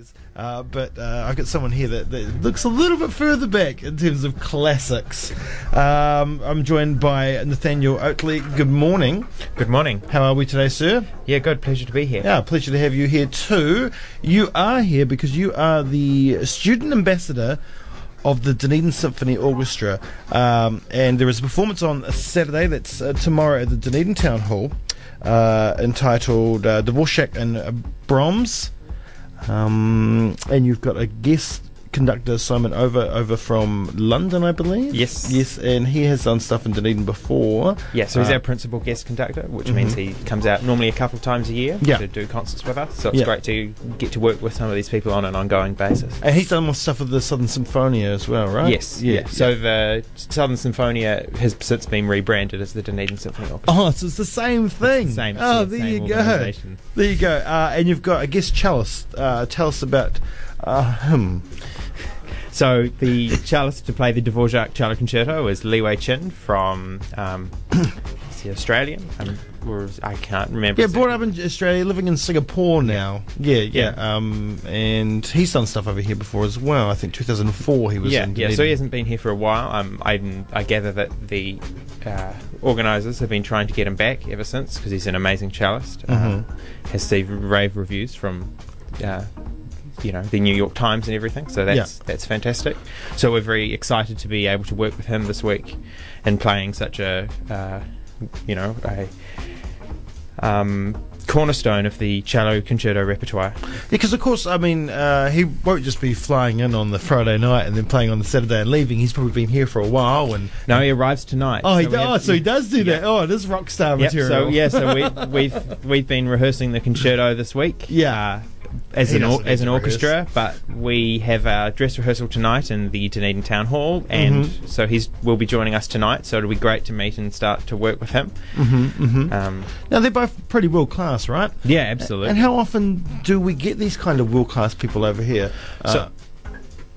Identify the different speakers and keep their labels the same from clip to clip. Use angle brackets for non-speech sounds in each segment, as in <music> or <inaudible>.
Speaker 1: 80s, uh, but uh, I've got someone here that, that looks a little bit further back in terms of classics. Um, I'm joined by Nathaniel Oatley. Good morning.
Speaker 2: Good morning.
Speaker 1: How are we today, sir?
Speaker 2: Yeah, good. Pleasure to be here.
Speaker 1: Yeah, pleasure to have you here too. You are here because you are the student ambassador of the Dunedin Symphony Orchestra, um, and there is a performance on a Saturday. That's uh, tomorrow at the Dunedin Town Hall, uh, entitled uh, Dvorak and uh, Brahms. Um, and you've got a guest conductor Simon Over over from London, I believe.
Speaker 2: Yes.
Speaker 1: yes, and he has done stuff in Dunedin before.
Speaker 2: Yeah, so he's
Speaker 1: Uh,
Speaker 2: our principal guest conductor, which means he comes out normally a couple of times a year
Speaker 1: Yeah.
Speaker 2: to do concerts with us. So it's
Speaker 1: Yeah.
Speaker 2: great to get to work with some of these people on an ongoing basis.
Speaker 1: and he's done more stuff with the Southern Sinfonia as well, right?
Speaker 2: Yes, yeah. So the Southern Sinfonia has since been rebranded as the Dunedin Symphony Orchestra.
Speaker 1: Oh, so it's the same thing.
Speaker 2: the same-
Speaker 1: Oh,
Speaker 2: yeah,
Speaker 1: there
Speaker 2: same
Speaker 1: you go. There you go. Uh, and you've got a guest cellist. Uh, tell us about uh, him.
Speaker 2: So the cellist to play the Dvorak cello concerto is Li Wei Qin from um, <coughs> is he Australian. Um, I can't remember.
Speaker 1: Yeah, brought up in Australia, living in Singapore now. Yeah, yeah.
Speaker 2: Yeah.
Speaker 1: Um, and he's done stuff over here before as well. I think 2004 he was
Speaker 2: yeah,
Speaker 1: in
Speaker 2: yeah. So he hasn't been here for a while. Um, I, I gather that the uh, organisers have been trying to get him back ever since because he's an amazing cellist.
Speaker 1: Mhm.
Speaker 2: Uh, has received rave reviews from, uh, you know, the New York Times and everything. So that's that's fantastic. So we're very excited to be able to work with him this week, and playing such a, uh, you know, a. Um, cornerstone of the cello concerto repertoire.
Speaker 1: Because, of course, I mean, uh, he won't just be flying in on the Friday night and then playing on the Saturday and leaving. He's probably been here for a while. And
Speaker 2: No, he arrives tonight.
Speaker 1: oh, he
Speaker 2: So
Speaker 1: do-
Speaker 2: we have-
Speaker 1: oh, so he does do that.
Speaker 2: Yeah.
Speaker 1: Oh, it is rock star
Speaker 2: Yep,
Speaker 1: material.
Speaker 2: so yeah, so we, <laughs> we've we've been rehearsing the concerto this week.
Speaker 1: Yeah.
Speaker 2: uh, as
Speaker 1: He
Speaker 2: an or, as an orchestra, but we have our dress rehearsal tonight in the Dunedin Town Hall, and
Speaker 1: Mhm.
Speaker 2: so he's will be joining us tonight. So it'll be great to meet and start to work with him.
Speaker 1: hmm hmm
Speaker 2: Um,
Speaker 1: Now they're both pretty world class, right?
Speaker 2: yeah, absolutely.
Speaker 1: And how often do we get these kind of world class people over here?
Speaker 2: So-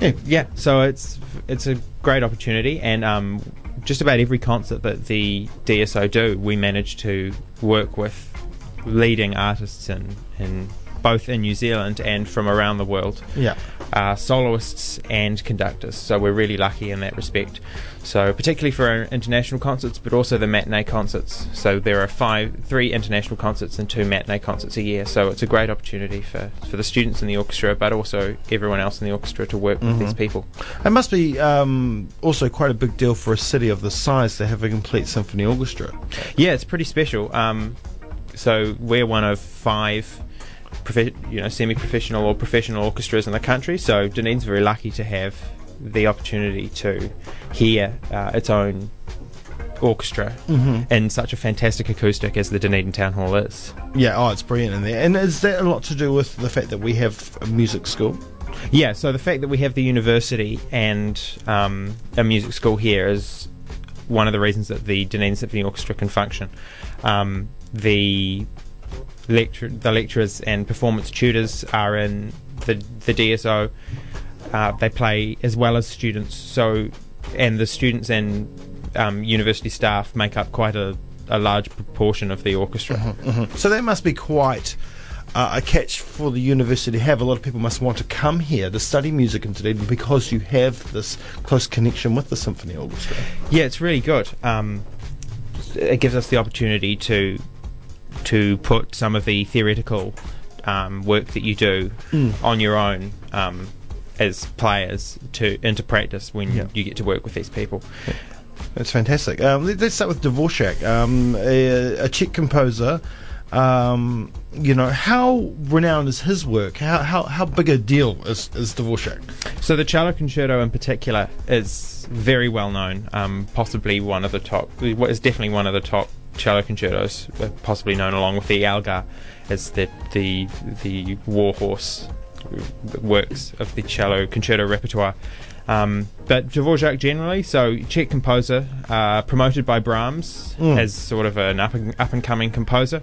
Speaker 1: yeah,
Speaker 2: yeah, so it's it's a great opportunity, and um, just about every concert that the DSO do, we manage to work with leading artists and in both in New Zealand and from around the world.
Speaker 1: yeah.
Speaker 2: uh, soloists and conductors. So we're really lucky in that respect. So particularly for our international concerts, but also the matinee concerts. So there are five, three international concerts and two matinee concerts a year. So it's a great opportunity for, for the students in the orchestra, but also everyone else in the orchestra to work with these people.
Speaker 1: It must be um, also quite a big deal for a city of this size to have a complete symphony orchestra.
Speaker 2: Yeah, it's pretty special. Um, so we're one of five. Profe- you know, semi-professional or professional orchestras in the country. So Dunedin's very lucky to have the opportunity to hear uh, its own orchestra
Speaker 1: Mm-hmm.
Speaker 2: in such a fantastic acoustic as the Dunedin Town Hall is.
Speaker 1: Yeah, oh, it's brilliant in there. And is that a lot to do with the fact that we have a music school?
Speaker 2: Yeah, so the fact that we have the university and um, a music school here is one of the reasons that the Dunedin Symphony Orchestra can function. Um, the lecture, the lecturers and performance tutors are in the the DSO. Uh, they play as well as students. So, and the students and um, university staff make up quite a, a large proportion of the orchestra.
Speaker 1: Mm-hmm. So that must be quite uh, a catch for the university to have. A lot of people must want to come here to study music in Dunedin because you have this close connection with the symphony orchestra.
Speaker 2: Yeah, it's really good. Um, it gives us the opportunity to to put some of the theoretical um, work that you do
Speaker 1: Mm.
Speaker 2: on your own um, as players to into practice when
Speaker 1: Yeah.
Speaker 2: you get to work with these people.
Speaker 1: That's fantastic. Um, let- let's start with Dvorak, um, a, a Czech composer. Um, you know, how renowned is his work? How how, how big a deal is, is Dvorak?
Speaker 2: So the cello concerto in particular is very well known. Um, possibly one of the top. What is definitely one of the top cello concertos. uh, Possibly known along with the Elgar as the the the warhorse works of the cello concerto repertoire. Um, but Dvorak generally, so Czech composer, uh, promoted by Brahms
Speaker 1: Mm.
Speaker 2: as sort of an up and, up and coming composer.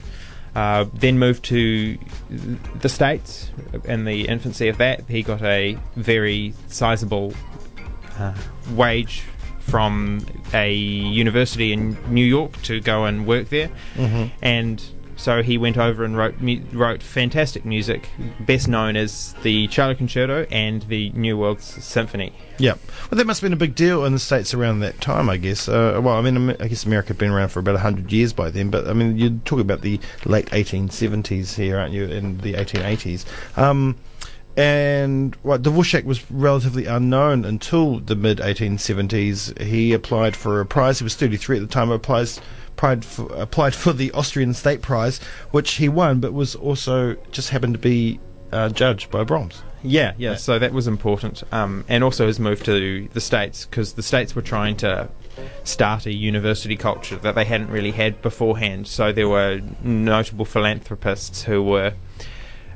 Speaker 2: Uh, then moved to the States in the infancy of that. He got a very sizable uh, wage from a university in New York to go and work there.
Speaker 1: Mm-hmm.
Speaker 2: And so he went over and wrote mu- wrote fantastic music, best known as the Cello Concerto and the New World Symphony.
Speaker 1: Yeah. Well, that must have been a big deal in the States around that time, I guess. Uh, well, I mean, I guess America had been around for about 100 years by then, but I mean, you're talking about the late 1870s here, aren't you, In the 1880s. Um, and well, Dvorak was relatively unknown until the mid 1870s. He applied for a prize. He was 33 at the time. Applies, applied for, applied for the Austrian State Prize, which he won, but was also just happened to be uh, judged by Brahms.
Speaker 2: Yeah, yeah. yeah, So that was important, um, and also his move to the states because the states were trying to start a university culture that they hadn't really had beforehand. So there were notable philanthropists who were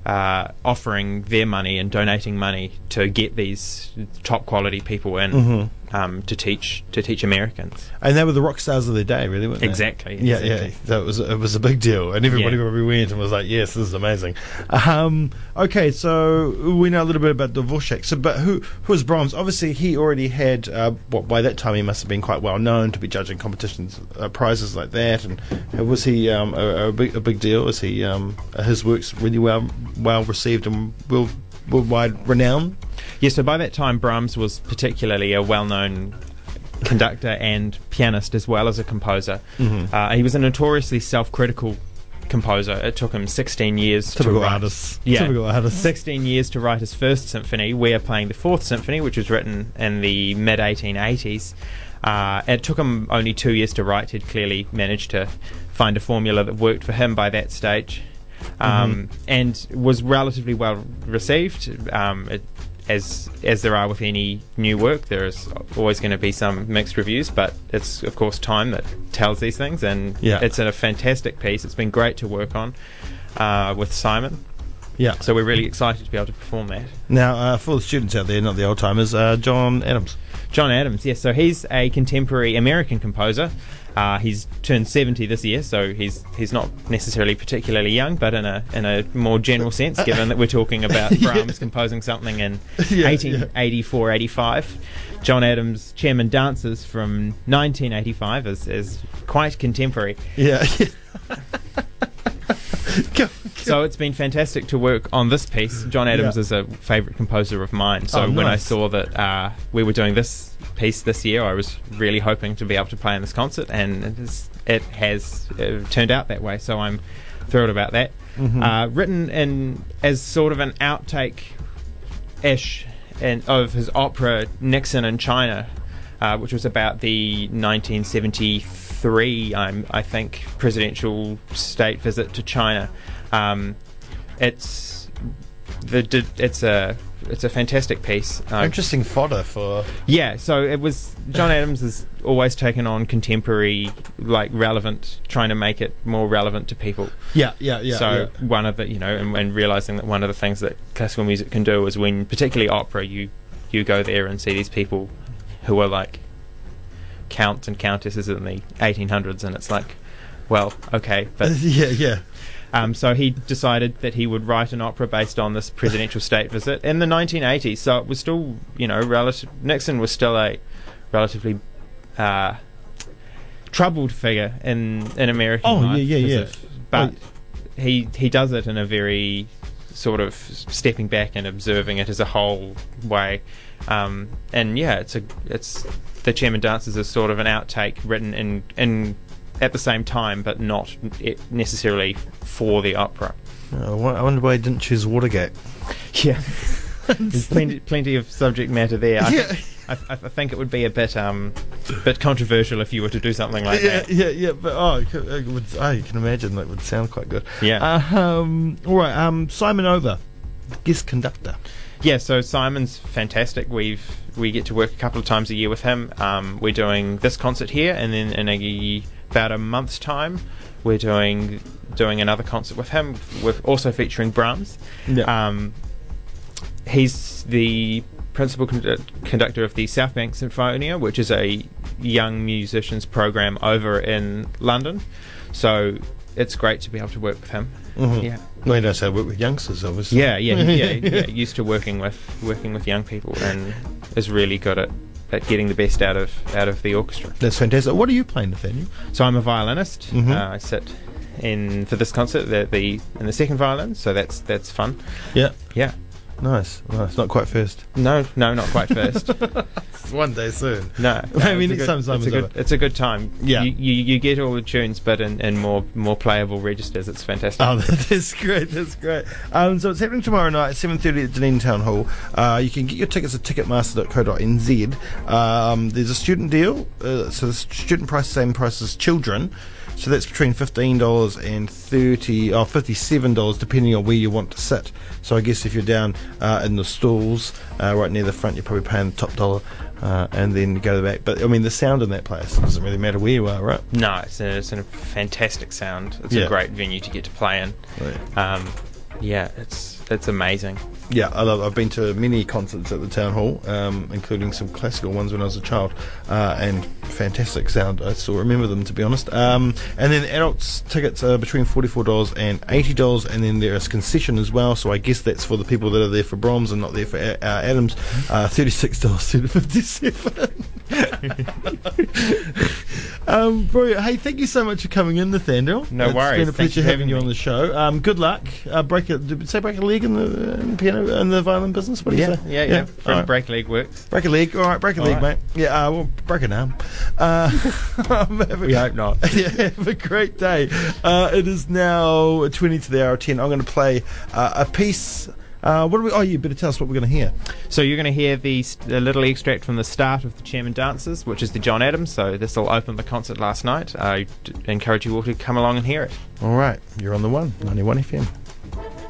Speaker 2: uh, offering their money and donating money to get these top quality people in
Speaker 1: Mm-hmm.
Speaker 2: Um, to teach to teach Americans.
Speaker 1: And they were the rock stars of their day, really, weren't they?
Speaker 2: Exactly.
Speaker 1: Yeah,
Speaker 2: exactly.
Speaker 1: yeah. So it was it was a big deal, and everybody
Speaker 2: Yeah.
Speaker 1: probably went and was like, "Yes, this is amazing." Um, okay, so we know a little bit about Dvorak. So, but who who was Brahms? Obviously, he already had. Uh, what by that time he must have been quite well known to be judging competitions, uh, prizes like that. And was he um, a, a big a big deal? Was he um, his works really well well received and world, worldwide renown.
Speaker 2: Yeah, so by that time, Brahms was particularly a well known conductor and pianist as well as a composer.
Speaker 1: Mhm.
Speaker 2: Uh, he was a notoriously self critical composer. It took him 16 years
Speaker 1: Typical
Speaker 2: to write.
Speaker 1: artists.
Speaker 2: Yeah.
Speaker 1: Typical artists.
Speaker 2: 16 years to write his first symphony. We are playing the fourth symphony, which was written in the mid 1880s. Uh, it took him only two years to write. He'd clearly managed to find a formula that worked for him by that stage, um, and was relatively well received. Um, it, as as there are with any new work, there is always going to be some mixed reviews, but it's of course time that tells these things, and
Speaker 1: Yeah.
Speaker 2: it's a fantastic piece. It's been great to work on uh, with Simon.
Speaker 1: Yeah.
Speaker 2: So we're really excited to be able to perform that.
Speaker 1: Now, uh, for the students out there, not the old timers, uh, John Adams.
Speaker 2: John Adams, yes. So he's a contemporary American composer. Uh, he's turned 70 this year, so he's he's not necessarily particularly young, but in a in a more general sense, given that we're talking <laughs> about
Speaker 1: Yeah.
Speaker 2: Brahms composing something in <laughs>
Speaker 1: Yeah,
Speaker 2: 1884 85. John Adams, chairman Dances from 1985, is, is quite contemporary.
Speaker 1: Yeah. <laughs>
Speaker 2: So it's been fantastic to work on this piece. John Adams
Speaker 1: Yeah.
Speaker 2: is a favourite composer of mine. So
Speaker 1: Oh,
Speaker 2: when I saw that uh, we were doing this piece this year, I was really hoping to be able to play in this concert, and it, is, it has uh, turned out that way. So I'm thrilled about that.
Speaker 1: Mhm.
Speaker 2: Uh, written in as sort of an outtake ish and of his opera Nixon in China, uh, which was about the 1973, I'm, I think, presidential state visit to China. Um, it's the it's a it's a fantastic piece. Uh,
Speaker 1: Interesting fodder for.
Speaker 2: yeah, so it was John <laughs> Adams has always taken on contemporary, like relevant, trying to make it more relevant to people.
Speaker 1: Yeah, yeah, yeah.
Speaker 2: so
Speaker 1: yeah.
Speaker 2: one of the you know, and, and realizing that one of the things that classical music can do is when, particularly opera, you you go there and see these people who are like counts and countesses in the 1800s, and it's like, well, okay, but <laughs>
Speaker 1: yeah, yeah.
Speaker 2: Um, so he decided that he would write an opera based on this presidential state visit in the 1980s. So it was still, you know, relative. Nixon was still a relatively uh, troubled figure in in American
Speaker 1: Oh,
Speaker 2: life.
Speaker 1: yeah, yeah, yeah.
Speaker 2: of- but he he does it in a very sort of stepping back and observing it as a whole way. Um, and yeah, it's a it's the chairman dances is sort of an outtake written in in at the same time, but not necessarily for the opera.
Speaker 1: Oh, I wonder why he didn't choose Watergate. <laughs>
Speaker 2: Yeah, there's plenty plenty of subject matter there. I,
Speaker 1: Yeah.
Speaker 2: I, I think it would be a bit um bit controversial if you were to do something like
Speaker 1: yeah,
Speaker 2: that.
Speaker 1: yeah, yeah, but oh, it could, it would, oh, you can imagine that would sound quite good.
Speaker 2: Yeah.
Speaker 1: Uh, um, all right. Um, Simon Over, guest conductor.
Speaker 2: Yeah, so Simon's fantastic. We've we get to work a couple of times a year with him. Um, we're doing this concert here, and then in a, about a month's time, we're doing doing another concert with him. With also featuring Brahms.
Speaker 1: Yeah.
Speaker 2: Um, he's the principal con- conductor of the South Bank Sinfonia, which is a young musicians program over in London. So it's great to be able to work with him.
Speaker 1: Mhm.
Speaker 2: Yeah.
Speaker 1: Well, he knows how to work with youngsters, obviously.
Speaker 2: Yeah, yeah, yeah, <laughs> yeah. Used to working with working with young people, and is really good at, at getting the best out of out of the orchestra.
Speaker 1: That's fantastic. What are you playing, Nathaniel?
Speaker 2: So I'm a violinist.
Speaker 1: Mhm.
Speaker 2: Uh, I sit in for this concert. The, the in the second violin, so that's that's fun.
Speaker 1: Yeah.
Speaker 2: Yeah.
Speaker 1: Nice. Nice. Not quite first.
Speaker 2: No, no, not quite first. <laughs>
Speaker 1: One day soon.
Speaker 2: No, <laughs> no,
Speaker 1: mean
Speaker 2: it's
Speaker 1: next
Speaker 2: a good-
Speaker 1: time
Speaker 2: it's a good, it's a good time.
Speaker 1: Yeah.
Speaker 2: you, you, you get all the tunes, but in, in more more playable registers. It's fantastic.
Speaker 1: Oh, <laughs> that's great. That's great. Um, so it's happening tomorrow night at 7.30 at Dunedin Town Hall. Uh, you can get your tickets at ticketmaster.co.nz. Um, there's a student deal. Uh, so the student price, same price as children. So that's between $15 and 30 or $57 depending on where you want to sit. So I guess if you're down in the stalls uh, right near the front, you're probably paying the top dollar. Uh, and then go to the back. But I mean, the sound in that place doesn't really matter where you are, right?
Speaker 2: No, it's a, it's a fantastic sound. It's
Speaker 1: Yeah.
Speaker 2: a great venue to get to play in. Um, yeah, it's it's amazing.
Speaker 1: Yeah, I love. I've been to many concerts at the town hall, um, including some classical ones when I was a child, uh, and fantastic sound. I still remember them, to be honest. Um, and then adults tickets are between forty-four dollars and eighty dollars, and then there is concession as well. So I guess that's for the people that are there for Brahms and not there for uh, Adams. Uh, Thirty-six dollars to fifty-seven. <laughs> um, brilliant. Hey, thank you so much for coming in, Nathaniel.
Speaker 2: No
Speaker 1: it's
Speaker 2: worries.
Speaker 1: been a pleasure having
Speaker 2: having
Speaker 1: you on the show. Um, good luck. Uh, break a, did say break a leg in the, in the piano in the violin business? What do you
Speaker 2: Yeah,
Speaker 1: say?
Speaker 2: yeah, yeah. From
Speaker 1: right.
Speaker 2: break a leg works.
Speaker 1: Break a leg. All right, break a
Speaker 2: All
Speaker 1: leg,
Speaker 2: right.
Speaker 1: mate. Yeah, uh, well, break an arm. Uh, <laughs> a-
Speaker 2: We hope not. <laughs>
Speaker 1: yeah, have a great day. Uh, it is now 20 to the hour 10. I'm going to play uh, a piece. Uh, what do we? Oh, you better tell us what we're going to hear.
Speaker 2: So you're going to hear the a little extract from the start of the Chairman Dances, which is the John Adams. So this will open the concert last night. I d- encourage you all to come along and hear it.
Speaker 1: All right, you're on the one, 91 FM.